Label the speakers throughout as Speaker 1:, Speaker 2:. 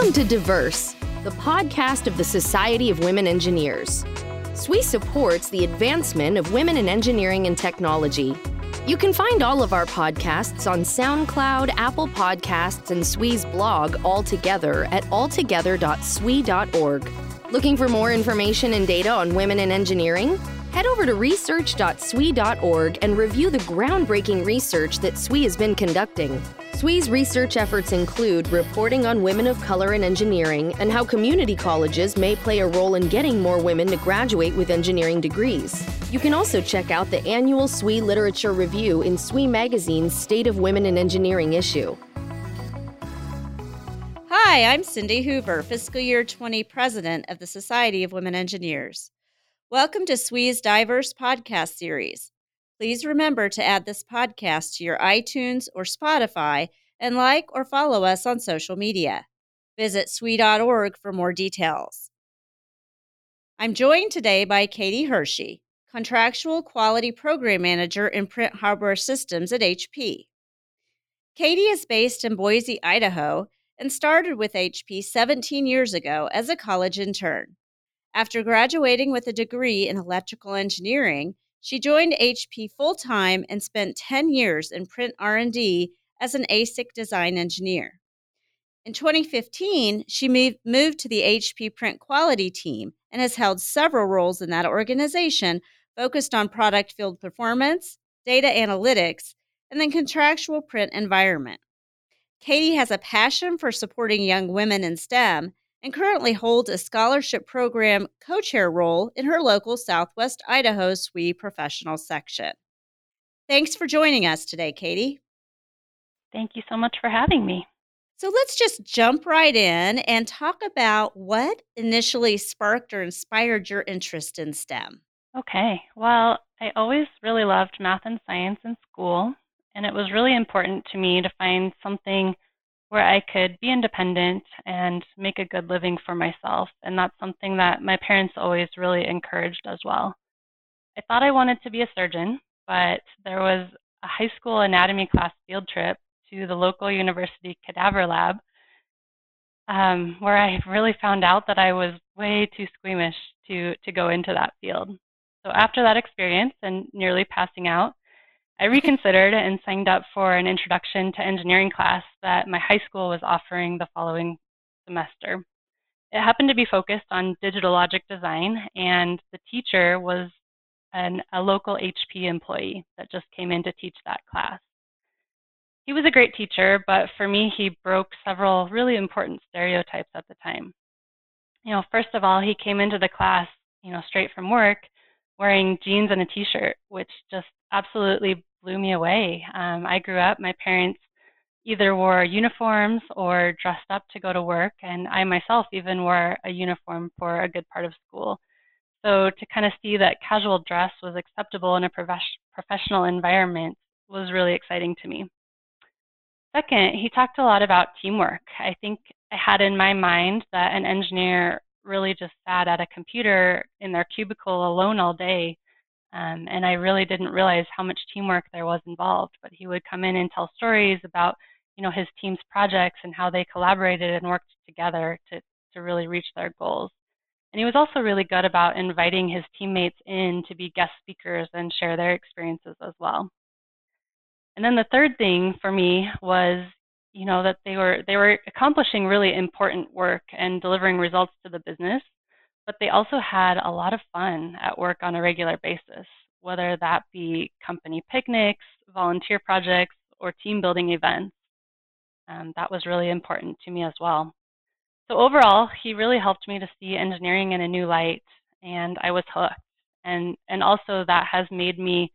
Speaker 1: Welcome to Diverse, the podcast of the Society of Women Engineers. SWE supports the advancement of women in engineering and technology. You can find all of our podcasts on SoundCloud, Apple Podcasts, and SWE's blog all together at alltogether.swe.org. Looking for more information and data on women in engineering? Head over to research.swe.org and review the groundbreaking research that SWE has been conducting. SWE's research efforts include reporting on women of color in engineering and how community colleges may play a role in getting more women to graduate with engineering degrees. You can also check out the annual SWE Literature Review in SWE Magazine's State of Women in Engineering issue.
Speaker 2: Hi, I'm Cindy Hoover, Fiscal Year 20 President of the Society of Women Engineers. Welcome to SWE's Diverse Podcast Series. Please remember to add this podcast to your iTunes or Spotify and like or follow us on social media. Visit SWE.org for more details. I'm joined today by Katie Hirschey, Contractual Quality Program Manager in Print Hardware Systems at HP. Katie is based in Boise, Idaho, and started with HP 17 years ago as a college intern. After graduating with a degree in electrical engineering, she joined HP full-time and spent 10 years in print R&D as an ASIC design engineer. In 2015, she moved to the HP print quality team and has held several roles in that organization focused on product field performance, data analytics, and the contractual print environment. Katie has a passion for supporting young women in STEM and currently holds a scholarship program co chair role in her local Southwest Idaho SWE professional section. Thanks for joining us today, Katie.
Speaker 3: Thank you so much for having me.
Speaker 2: So let's just jump right in and talk about what initially sparked or inspired your interest in STEM.
Speaker 3: Okay, well, I always really loved math and science in school, and it was really important to me to find something where I could be independent and make a good living for myself. And that's something that my parents always really encouraged as well. I thought I wanted to be a surgeon, but there was a high school anatomy class field trip to the local university cadaver lab um, where I really found out that I was way too squeamish to, to go into that field. So after that experience and nearly passing out, I reconsidered and signed up for an introduction to engineering class that my high school was offering the following semester. It happened to be focused on digital logic design, and the teacher was an, a local HP employee that just came in to teach that class. He was a great teacher, but for me, he broke several really important stereotypes at the time. You know, first of all, he came into the class, you know, straight from work wearing jeans and a t-shirt, which just absolutely blew me away. Um, I grew up, my parents either wore uniforms or dressed up to go to work, and I myself even wore a uniform for a good part of school. So to kind of see that casual dress was acceptable in a prof- professional environment was really exciting to me. Second, he talked a lot about teamwork. I think I had in my mind that an engineer really just sat at a computer in their cubicle alone all day um, and I really didn't realize how much teamwork there was involved. But he would come in and tell stories about, you know, his team's projects and how they collaborated and worked together to, to really reach their goals. And he was also really good about inviting his teammates in to be guest speakers and share their experiences as well. And then the third thing for me was, you know, that they were they were accomplishing really important work and delivering results to the business but they also had a lot of fun at work on a regular basis, whether that be company picnics, volunteer projects, or team building events. Um, that was really important to me as well. So overall, he really helped me to see engineering in a new light, and I was hooked. And and also that has made me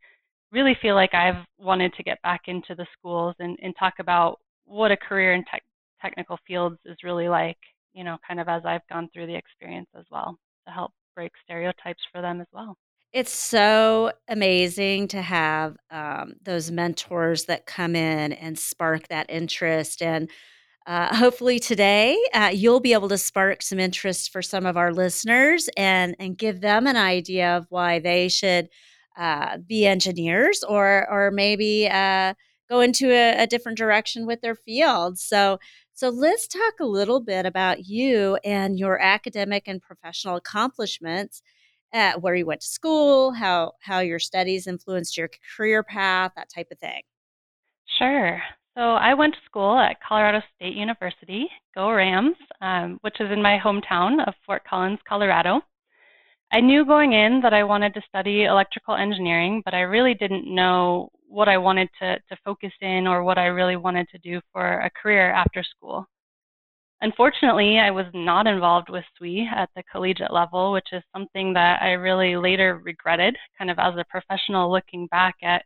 Speaker 3: really feel like I've wanted to get back into the schools and, and talk about what a career in tech, technical fields is really like, you know, kind of as I've gone through the experience as well to help break stereotypes for them as well.
Speaker 2: It's so amazing to have um, those mentors that come in and spark that interest. And uh, hopefully today uh, you'll be able to spark some interest for some of our listeners and, and give them an idea of why they should uh, be engineers or, or maybe uh, go into a, a different direction with their field. So, So let's talk a little bit about you and your academic and professional accomplishments where you went to school, how how your studies influenced your career path, that type of thing.
Speaker 3: Sure. So I went to school at Colorado State University, go Rams, um, which is in my hometown of Fort Collins, Colorado. I knew going in that I wanted to study electrical engineering, but I really didn't know what I wanted to, to focus in or what I really wanted to do for a career after school. Unfortunately, I was not involved with SWE at the collegiate level, which is something that I really later regretted, kind of as a professional looking back at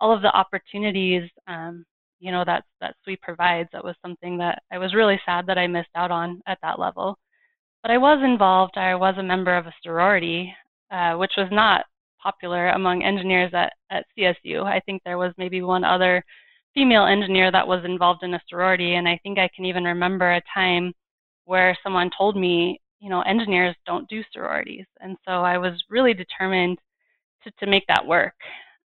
Speaker 3: all of the opportunities, um, you know, that that SWE provides. That was something that I was really sad that I missed out on at that level. But I was involved. I was a member of a sorority, uh, which was not popular among engineers at, at CSU. I think there was maybe one other female engineer that was involved in a sorority, and I think I can even remember a time where someone told me, you know, engineers don't do sororities. And so I was really determined to, to make that work.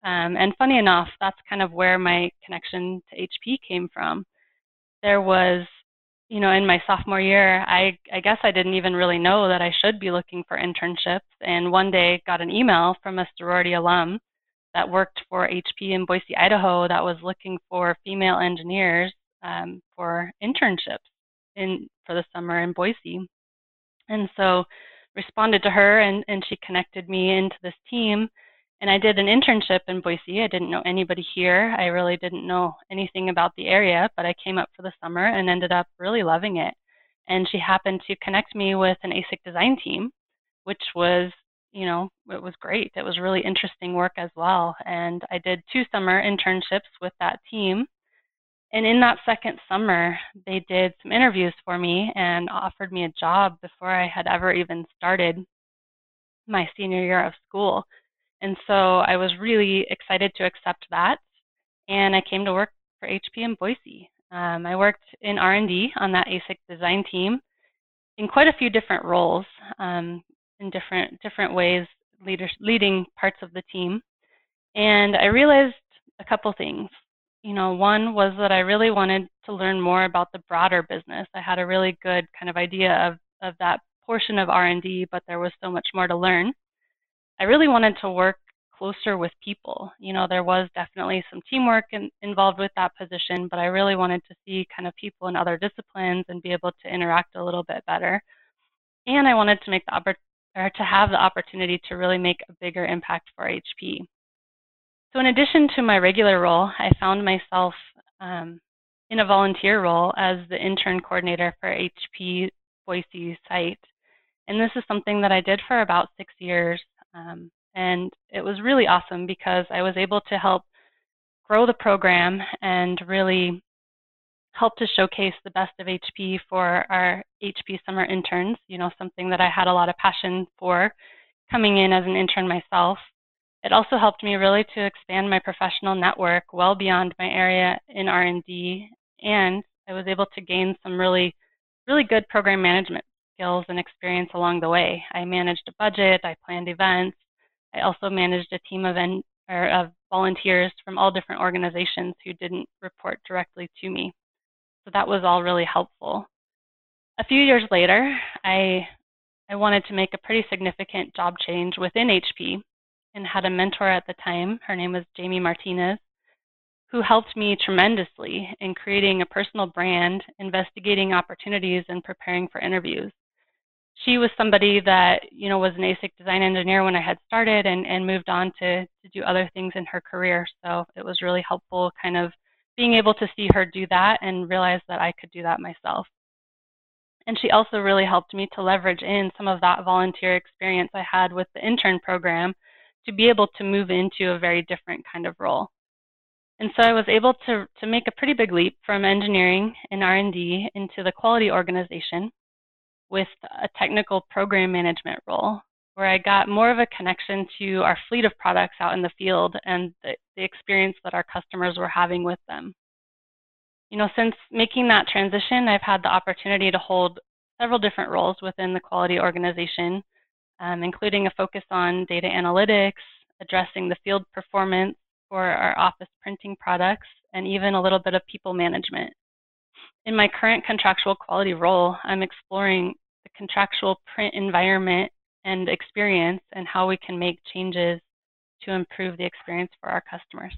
Speaker 3: Um, and funny enough, that's kind of where my connection to HP came from. There was you know, in my sophomore year, I, I guess I didn't even really know that I should be looking for internships. And one day got an email from a sorority alum that worked for HP in Boise, Idaho, that was looking for female engineers um, for internships in for the summer in Boise. And so responded to her and, and she connected me into this team and I did an internship in Boise. I didn't know anybody here. I really didn't know anything about the area, but I came up for the summer and ended up really loving it. And she happened to connect me with an ASIC design team, which was, you know, it was great. It was really interesting work as well. And I did two summer internships with that team. And in that second summer, they did some interviews for me and offered me a job before I had ever even started my senior year of school. And so I was really excited to accept that, and I came to work for HP in Boise. Um, I worked in R&D on that ASIC design team in quite a few different roles, um, in different different ways, leader, leading parts of the team. And I realized a couple things. You know, one was that I really wanted to learn more about the broader business. I had a really good kind of idea of, of that portion of R&D, but there was so much more to learn. I really wanted to work closer with people. You know, there was definitely some teamwork in, involved with that position, but I really wanted to see kind of people in other disciplines and be able to interact a little bit better. And I wanted to make the or to have the opportunity to really make a bigger impact for HP. So in addition to my regular role, I found myself um, in a volunteer role as the intern coordinator for HP Boise site. And this is something that I did for about six years. Um, and it was really awesome because I was able to help grow the program and really help to showcase the best of HP for our HP summer interns, you know, something that I had a lot of passion for coming in as an intern myself. It also helped me really to expand my professional network well beyond my area in R&D and I was able to gain some really really good program management skills and experience along the way. I managed a budget, I planned events. I also managed a team of, en- or of volunteers from all different organizations who didn't report directly to me. So that was all really helpful. A few years later, I, I wanted to make a pretty significant job change within HP and had a mentor at the time. Her name was Jamie Martinez, who helped me tremendously in creating a personal brand, investigating opportunities, and preparing for interviews she was somebody that you know was an ASIC design engineer when I had started and, and moved on to, to do other things in her career. So it was really helpful kind of being able to see her do that and realize that I could do that myself. And she also really helped me to leverage in some of that volunteer experience I had with the intern program to be able to move into a very different kind of role. And so I was able to, to make a pretty big leap from engineering and R&D into the quality organization with a technical program management role where I got more of a connection to our fleet of products out in the field and the, the, experience that our customers were having with them. You know, since making that transition, I've had the opportunity to hold several different roles within the quality organization, um, including a focus on data analytics, addressing the field performance for our office printing products, and even a little bit of people management. in my current contractual quality role, I'm exploring contractual print environment and experience and how we can make changes to improve the experience for our customers.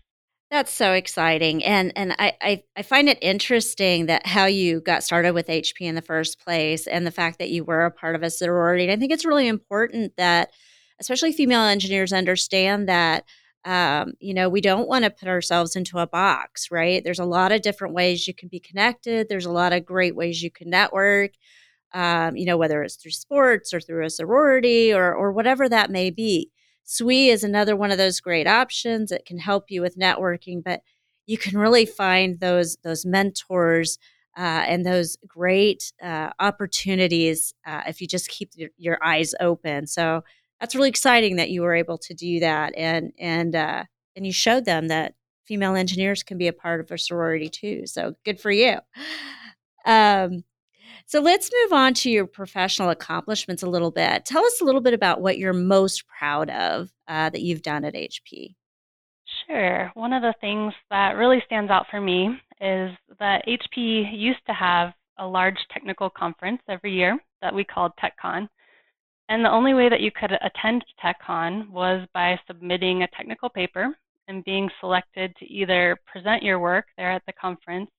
Speaker 2: That's so exciting. And and I, I, I find it interesting that how you got started with HP in the first place and the fact that you were a part of a sorority. And I think it's really important that especially female engineers understand that um, you know, we don't want to put ourselves into a box, right? There's a lot of different ways you can be connected. There's a lot of great ways you can network. Um, you know, whether it's through sports or through a sorority or or whatever that may be. SWE is another one of those great options. It can help you with networking, but you can really find those those mentors uh, and those great uh, opportunities uh, if you just keep your, your eyes open. So that's really exciting that you were able to do that and and uh, and you showed them that female engineers can be a part of a sorority too. So good for you. Um, so let's move on to your professional accomplishments a little bit. Tell us a little bit about what you're most proud of uh, that you've done at HP.
Speaker 3: Sure. One of the things that really stands out for me is that HP used to have a large technical conference every year that we called TechCon. And the only way that you could attend TechCon was by submitting a technical paper and being selected to either present your work there at the conference,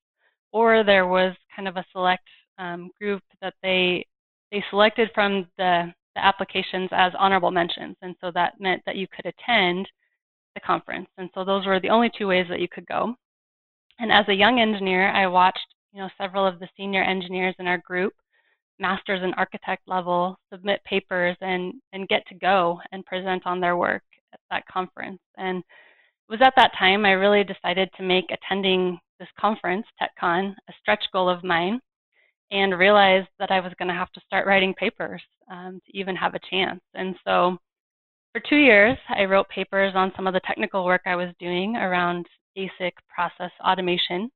Speaker 3: or there was kind of a select um, group that they they selected from the, the applications as honorable mentions, and so that meant that you could attend the conference. And so those were the only two ways that you could go. And as a young engineer, I watched you know several of the senior engineers in our group master's and architect level submit papers and, and get to go and present on their work at that conference. And it was at that time I really decided to make attending this conference, TechCon, a stretch goal of mine and realized that I was going to have to start writing papers um, to even have a chance. And so for two years, I wrote papers on some of the technical work I was doing around basic process automation.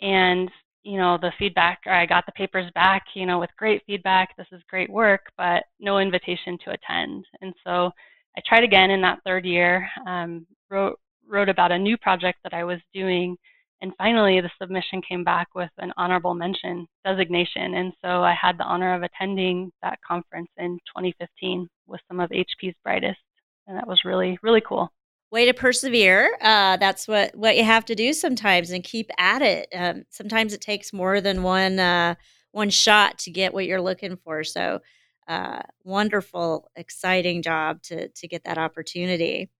Speaker 3: And you know, the feedback, I got the papers back, you know, with great feedback, this is great work, but no invitation to attend. And so I tried again in that third year, um, wrote, wrote about a new project that I was doing, and finally the submission came back with an honorable mention designation. And so I had the honor of attending that conference in 2015 with some of HP's brightest, and that was really, really cool
Speaker 2: way to persevere. Uh, that's what what you have to do sometimes, and keep at it. Um, sometimes it takes more than one uh, one shot to get what you're looking for. So, uh, wonderful, exciting job to to get that opportunity.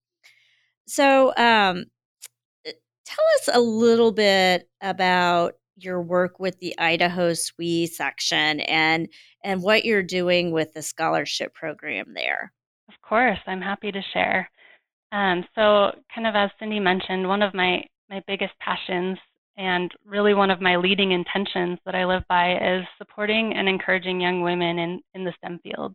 Speaker 2: So, um, tell us a little bit about your work with the Idaho SWE section and and what you're doing with the scholarship program there.
Speaker 3: Of course, I'm happy to share. Um, so, kind of as Cindy mentioned, one of my, my biggest passions and really one of my leading intentions that I live by is supporting and encouraging young women in, in the STEM fields.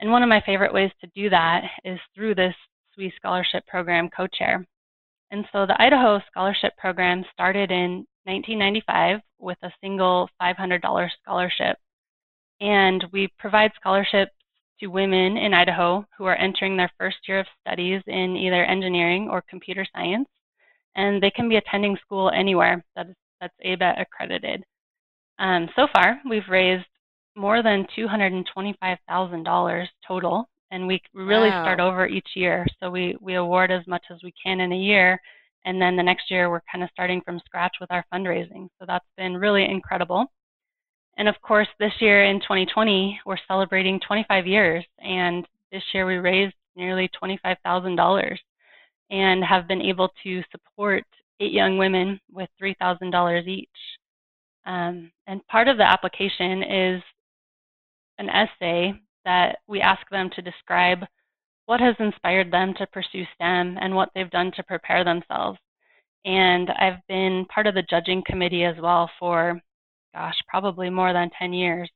Speaker 3: And one of my favorite ways to do that is through this SWE Scholarship Program co chair. And so the Idaho Scholarship Program started in 1995 with a single $500 scholarship. And we provide scholarships to women in Idaho who are entering their first year of studies in either engineering or computer science, and they can be attending school anywhere that is, that's ABET accredited. Um, so far, we've raised more than $225,000 total, and we really wow. start over each year. So we, we award as much as we can in a year, and then the next year we're kind of starting from scratch with our fundraising. So that's been really incredible. And of course, this year in 2020, we're celebrating 25 years. And this year we raised nearly $25,000 and have been able to support eight young women with $3,000 each. Um, and part of the application is an essay that we ask them to describe what has inspired them to pursue STEM and what they've done to prepare themselves. And I've been part of the judging committee as well for gosh, probably more than 10 years.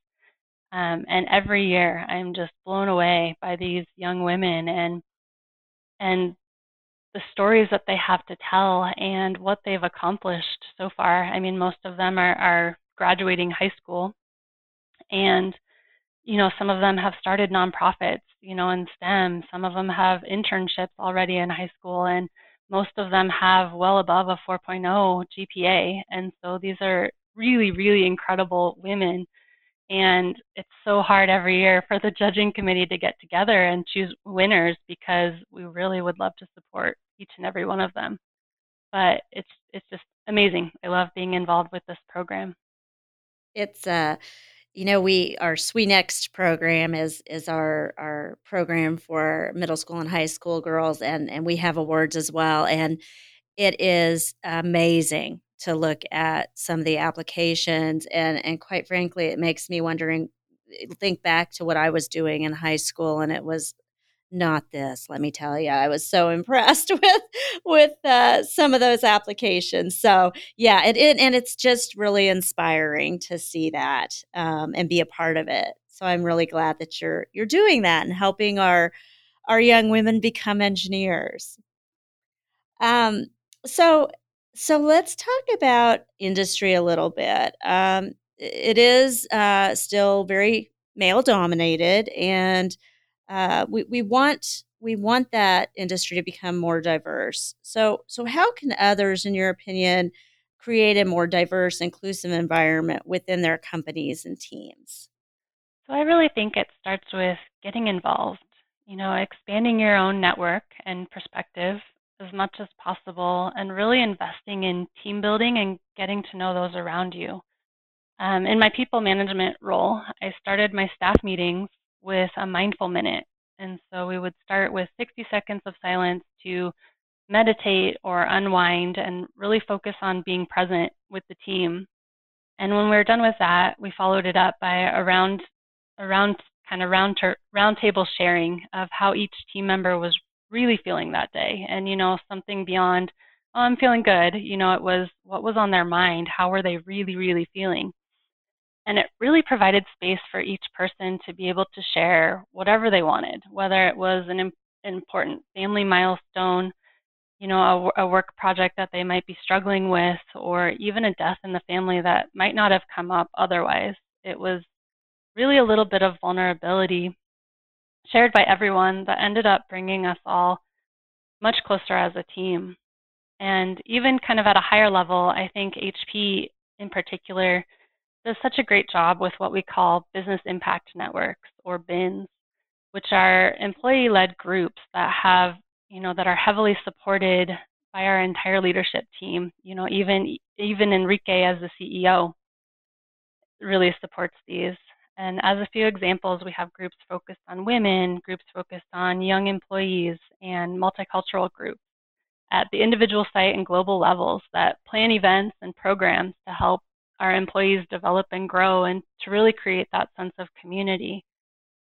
Speaker 3: Um, and every year I'm just blown away by these young women and and the stories that they have to tell and what they've accomplished so far. I mean, most of them are, are graduating high school, and you know, some of them have started nonprofits, you know, in STEM. Some of them have internships already in high school, and most of them have well above a 4.0 GPA. And so these are really, really incredible women. And it's so hard every year for the judging committee to get together and choose winners because we really would love to support each and every one of them. But it's it's just amazing. I love being involved with this program.
Speaker 2: It's uh you know we our SWE Next program is is our our program for middle school and high school girls and and we have awards as well and it is amazing to look at some of the applications and and quite frankly it makes me wondering eh, think back to what I was doing in high school and it was not this let me tell you i was so impressed with with uh, some of those applications. So yeah it, it, and it's just really inspiring to see that um, and be a part of it. So i'm really glad that you're you're doing that and helping our our young women become engineers. Um, so so let's talk about industry a little bit. Um, it is uh, still very male dominated and uh, we, we want we want that industry to become more diverse. So so how can others, in your opinion, create a more diverse, inclusive environment within their companies and teams?
Speaker 3: So I really think it starts with getting involved. You know, expanding your own network and perspective as much as possible, and really investing in team building and getting to know those around you. Um, in my people management role, I started my staff meetings with a mindful minute. And so we would start with 60 seconds of silence to meditate or unwind and really focus on being present with the team. And when we were done with that, we followed it up by a round, a round kind of round, ter- round table sharing of how each team member was really feeling that day. And, you know, something beyond, oh, I'm feeling good. You know, it was what was on their mind. How were they really, really feeling? And it really provided space for each person to be able to share whatever they wanted, whether it was an important family milestone, you know, a, a, work project that they might be struggling with, or even a death in the family that might not have come up otherwise. It was really a little bit of vulnerability shared by everyone that ended up bringing us all much closer as a team. And even kind of at a higher level, I think HP in particular does such a great job with what we call business impact networks or BINs, which are employee-led groups that have, you know, that are heavily supported by our entire leadership team. You know, even even Enrique as the CEO really supports these. And as a few examples, we have groups focused on women, groups focused on young employees, and multicultural groups at the individual site and global levels that plan events and programs to help our employees develop and grow and to really create that sense of community.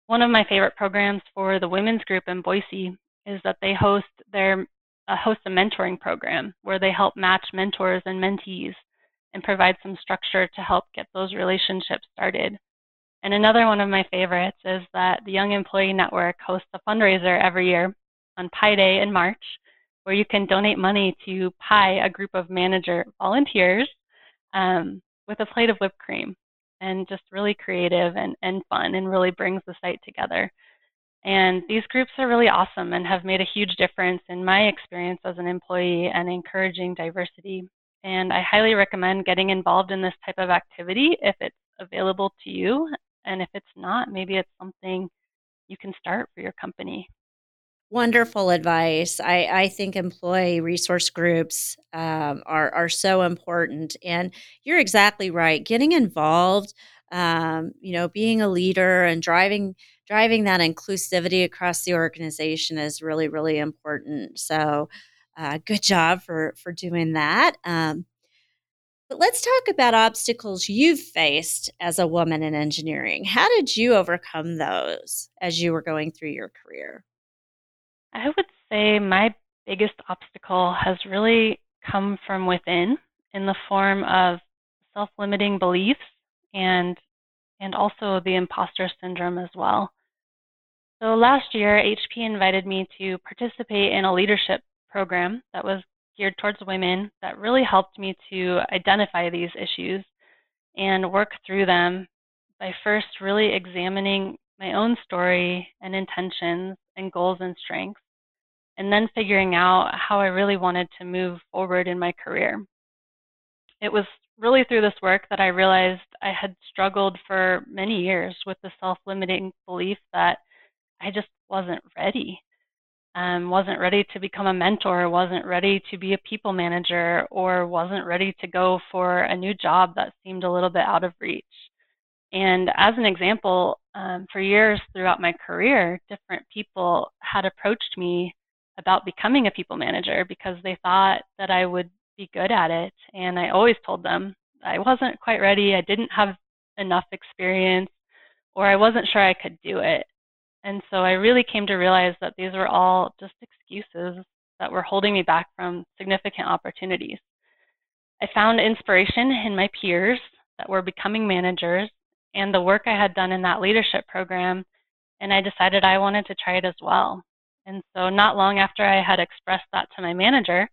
Speaker 3: One of my favorite programs for the women's group in Boise is that they host their uh, host a mentoring program where they help match mentors and mentees and provide some structure to help get those relationships started. And another one of my favorites is that the Young Employee Network hosts a fundraiser every year on Pi Day in March, where you can donate money to pie, a group of manager volunteers um, with a plate of whipped cream and just really creative and, and fun and really brings the site together. And these groups are really awesome and have made a huge difference in my experience as an employee and encouraging diversity. And I highly recommend getting involved in this type of activity if it's available to you. And if it's not, maybe it's something you can start for your company.
Speaker 2: Wonderful advice. I, I think employee resource groups um, are, are so important. And you're exactly right. Getting involved, um, you know, being a leader and driving driving that inclusivity across the organization is really, really important. So uh, good job for, for doing that. Um, but let's talk about obstacles you've faced as a woman in engineering. How did you overcome those as you were going through your career?
Speaker 3: I would say my biggest obstacle has really come from within in the form of self-limiting beliefs and and also the imposter syndrome as well. So last year, HP invited me to participate in a leadership program that was geared towards women that really helped me to identify these issues and work through them by first really examining my own story and intentions and goals and strengths and then figuring out how I really wanted to move forward in my career. It was really through this work that I realized I had struggled for many years with the self limiting belief that I just wasn't ready. Um, wasn't ready to become a mentor, wasn't ready to be a people manager, or wasn't ready to go for a new job that seemed a little bit out of reach. And as an example, um, for years throughout my career, different people had approached me about becoming a people manager because they thought that I would be good at it. And I always told them I wasn't quite ready, I didn't have enough experience, or I wasn't sure I could do it. And so I really came to realize that these were all just excuses that were holding me back from significant opportunities. I found inspiration in my peers that were becoming managers and the work I had done in that leadership program, and I decided I wanted to try it as well. And so, not long after I had expressed that to my manager,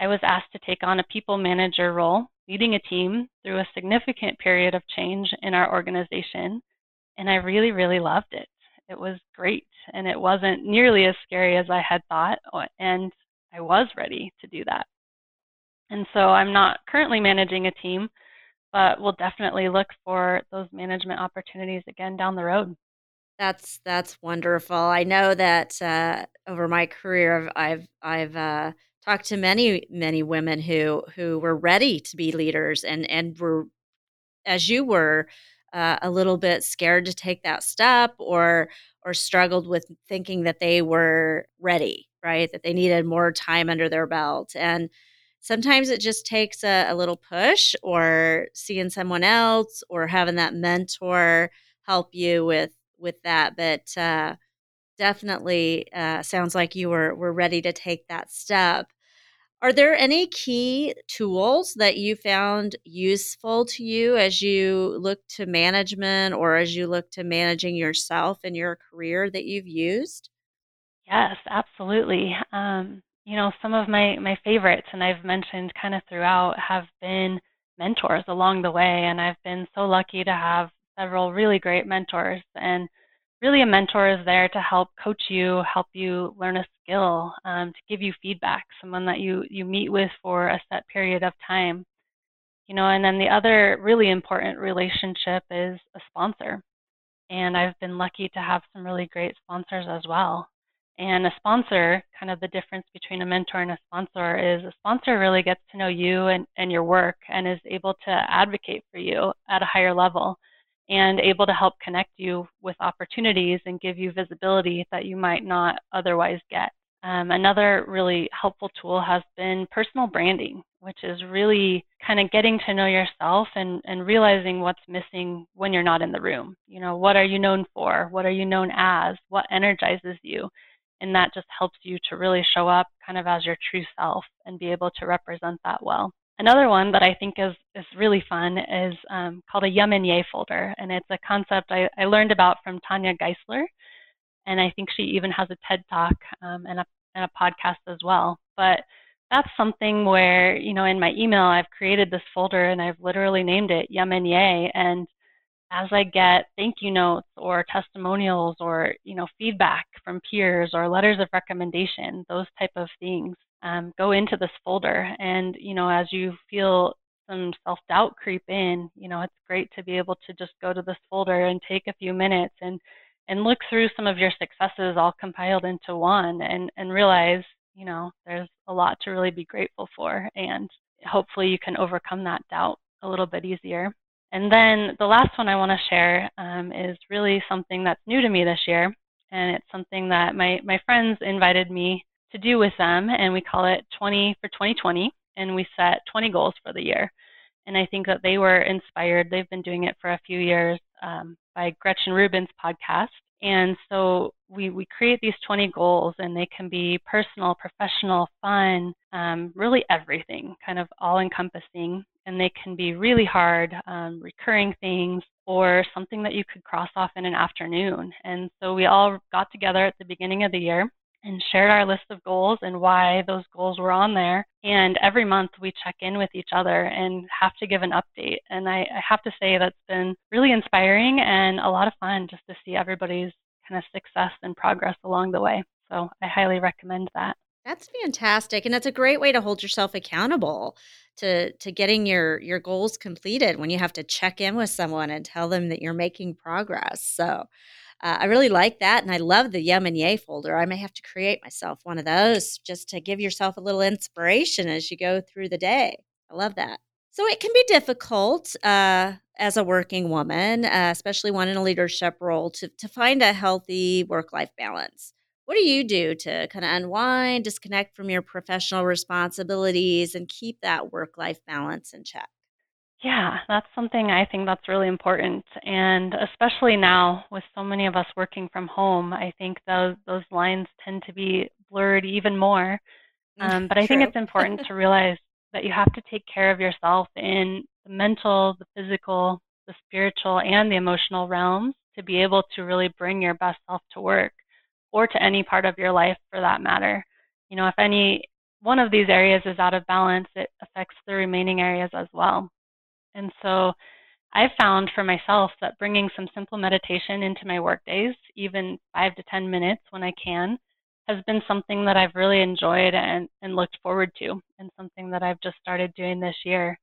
Speaker 3: I was asked to take on a people manager role, leading a team through a significant period of change in our organization. And I really, really loved it. It was great, and it wasn't nearly as scary as I had thought, and I was ready to do that. And so I'm not currently managing a team, but we'll definitely look for those management opportunities again down the road.
Speaker 2: That's that's wonderful. I know that uh, over my career, I've I've uh, talked to many many women who who were ready to be leaders and and were as you were uh, a little bit scared to take that step or or struggled with thinking that they were ready right that they needed more time under their belt and sometimes it just takes a, a little push or seeing someone else or having that mentor help you with with that, but uh, definitely uh, sounds like you were were ready to take that step. Are there any key tools that you found useful to you as you look to management or as you look to managing yourself in your career that you've used?
Speaker 3: Yes, absolutely. Um, you know, some of my my favorites, and I've mentioned kind of throughout, have been mentors along the way, and I've been so lucky to have several really great mentors. And really, a mentor is there to help coach you, help you learn a skill, um, to give you feedback, someone that you, you meet with for a set period of time. You know, and then the other really important relationship is a sponsor. And I've been lucky to have some really great sponsors as well. And a sponsor, kind of the difference between a mentor and a sponsor is a sponsor really gets to know you and, and your work and is able to advocate for you at a higher level and able to help connect you with opportunities and give you visibility that you might not otherwise get. Um, another really helpful tool has been personal branding, which is really kind of getting to know yourself and, and realizing what's missing when you're not in the room. You know, what are you known for? What are you known as? What energizes you? And that just helps you to really show up kind of as your true self and be able to represent that well. Another one that I think is, is really fun is um, called a Yay folder. And it's a concept I, I learned about from Tanya Geisler. And I think she even has a TED talk um, and, a, and a podcast as well. But that's something where, you know, in my email, I've created this folder and I've literally named it Yay. And as I get thank you notes or testimonials or, you know, feedback from peers or letters of recommendation, those type of things, um, go into this folder. And, you know, as you feel some self doubt creep in, you know, it's great to be able to just go to this folder and take a few minutes and and look through some of your successes all compiled into one and and realize, you know, there's a lot to really be grateful for and hopefully you can overcome that doubt a little bit easier. And then the last one I want to share um, is really something that's new to me this year, and it's something that my my friends invited me to do with them, and we call it 20 for 2020, and we set 20 goals for the year. And I think that they were inspired. They've been doing it for a few years um, by Gretchen Rubin's podcast. And so we, we create these 20 goals, and they can be personal, professional, fun, um, really everything, kind of all encompassing. And they can be really hard, um, recurring things, or something that you could cross off in an afternoon. And so we all got together at the beginning of the year and shared our list of goals and why those goals were on there. And every month we check in with each other and have to give an update. And I, I have to say that's been really inspiring and a lot of fun just to see everybody's kind of success and progress along the way. So I highly recommend that.
Speaker 2: That's fantastic. And that's a great way to hold yourself accountable to to getting your your goals completed when you have to check in with someone and tell them that you're making progress. So uh, I really like that, and I love the Yum and Yay folder. I may have to create myself one of those just to give yourself a little inspiration as you go through the day. I love that. So it can be difficult uh, as a working woman, uh, especially one in a leadership role, to to find a healthy work life balance. What do you do to kind of unwind, disconnect from your professional responsibilities, and keep that work life balance in check?
Speaker 3: Yeah, that's something I think that's really important. And especially now with so many of us working from home, I think those those lines tend to be blurred even more.
Speaker 2: Mm,
Speaker 3: Um, but I think it's important to realize that you have to take care of yourself in the mental, the physical, the spiritual, and the emotional realms to be able to really bring your best self to work or to any part of your life for that matter. You know, if any one of these areas is out of balance, it affects the remaining areas as well. And so I've found for myself that bringing some simple meditation into my work days, even five to 10 minutes when I can, has been something that I've really enjoyed and, and looked forward to, and something that I've just started doing this year.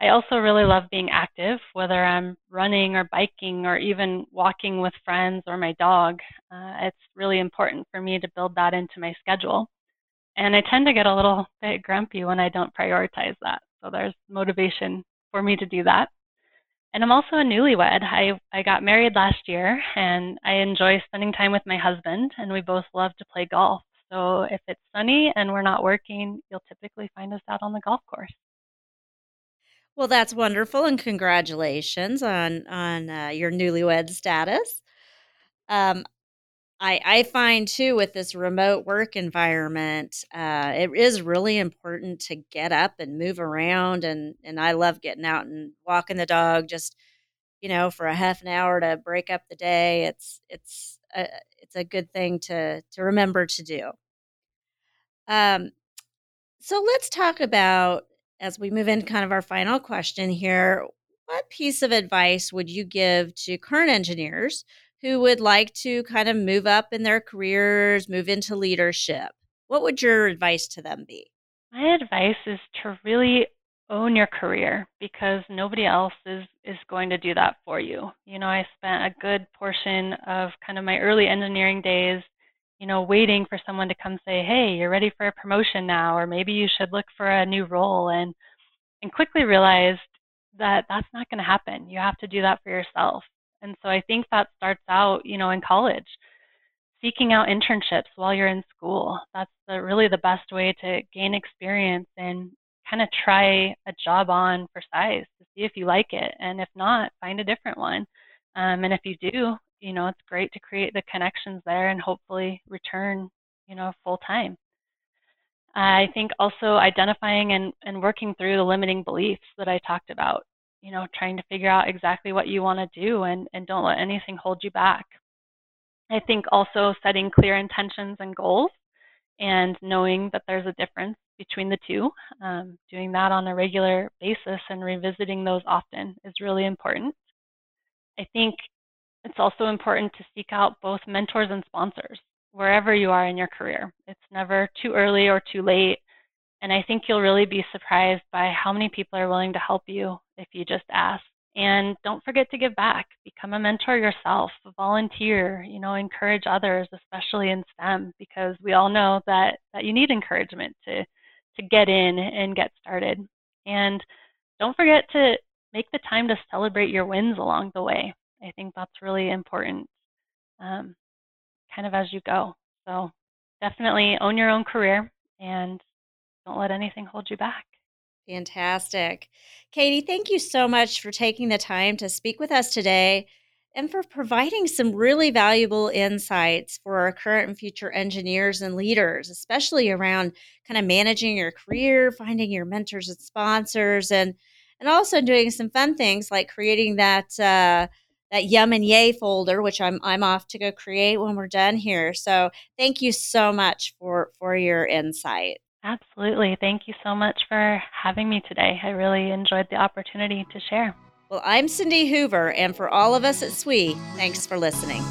Speaker 3: I also really love being active, whether I'm running or biking or even walking with friends or my dog. Uh, it's really important for me to build that into my schedule. And I tend to get a little bit grumpy when I don't prioritize that. So there's motivation for me to do that. And I'm also a newlywed. I, I got married last year and I enjoy spending time with my husband, and we both love to play golf. So if it's sunny and we're not working, you'll typically find us out on the golf course.
Speaker 2: Well, that's wonderful, and congratulations on on uh, your newlywed status. Um, I I find too with this remote work environment, uh, it is really important to get up and move around, and and I love getting out and walking the dog, just you know, for a half an hour to break up the day. It's it's a, it's a good thing to to remember to do. Um, so let's talk about as we move into kind of our final question here. What piece of advice would you give to current engineers who would like to kind of move up in their careers, move into leadership? What would your advice to them be?
Speaker 3: My advice is to really own your career because nobody else is is going to do that for you. You know, I spent a good portion of kind of my early engineering days, you know, waiting for someone to come say, "Hey, you're ready for a promotion now," or maybe you should look for a new role and and quickly realized that that's not going to happen. You have to do that for yourself. And so I think that starts out, you know, in college seeking out internships while you're in school. That's the, really the best way to gain experience and kind of try a job on for size to see if you like it. And if not, find a different one. Um, and if you do, you know, it's great to create the connections there and hopefully return, you know, full time. I think also identifying and, and working through the limiting beliefs that I talked about, you know, trying to figure out exactly what you want to do and, and don't let anything hold you back. I think also setting clear intentions and goals and knowing that there's a difference between the two. Um, doing that on a regular basis and revisiting those often is really important. I think it's also important to seek out both mentors and sponsors wherever you are in your career. It's never too early or too late. And I think you'll really be surprised by how many people are willing to help you if you just ask. And don't forget to give back. Become a mentor yourself, volunteer, you know, encourage others, especially in STEM, because we all know that, that you need encouragement to, to get in and get started. And don't forget to make the time to celebrate your wins along the way. I think that's really important, um, kind of as you go. So definitely own your own career and don't let anything hold you back.
Speaker 2: Fantastic. Katie, thank you so much for taking the time to speak with us today and for providing some really valuable insights for our current and future engineers and leaders, especially around kind of managing your career, finding your mentors and sponsors, and and also doing some fun things like creating that uh, that Yum and Yay folder, which I'm I'm off to go create when we're done here. So thank you so much for for your insight.
Speaker 3: Absolutely. Thank you so much for having me today. I really enjoyed the opportunity to share.
Speaker 2: Well, I'm Cindy Hoover, and for all of us at SWE, thanks for listening.